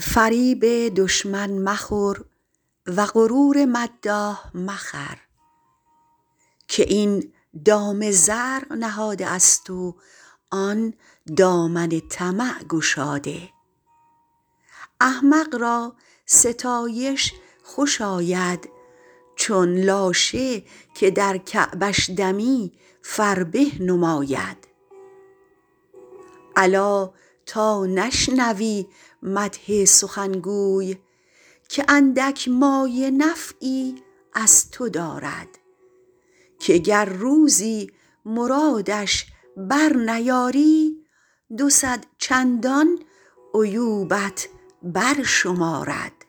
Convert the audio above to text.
فریب دشمن مخور و غرور مداح مخر که این دام زرق نهاده است و آن دامن طمع گشاده. احمق را ستایش خوش آید چون لاشه که در کعبش دمی فربه نماید. الا تا نشنوی مدح سخن گوی که اندک مایه نفعی از تو دارد که گر روزی مرادش بر نیاری دو صد چندان عیوبت بر شمارد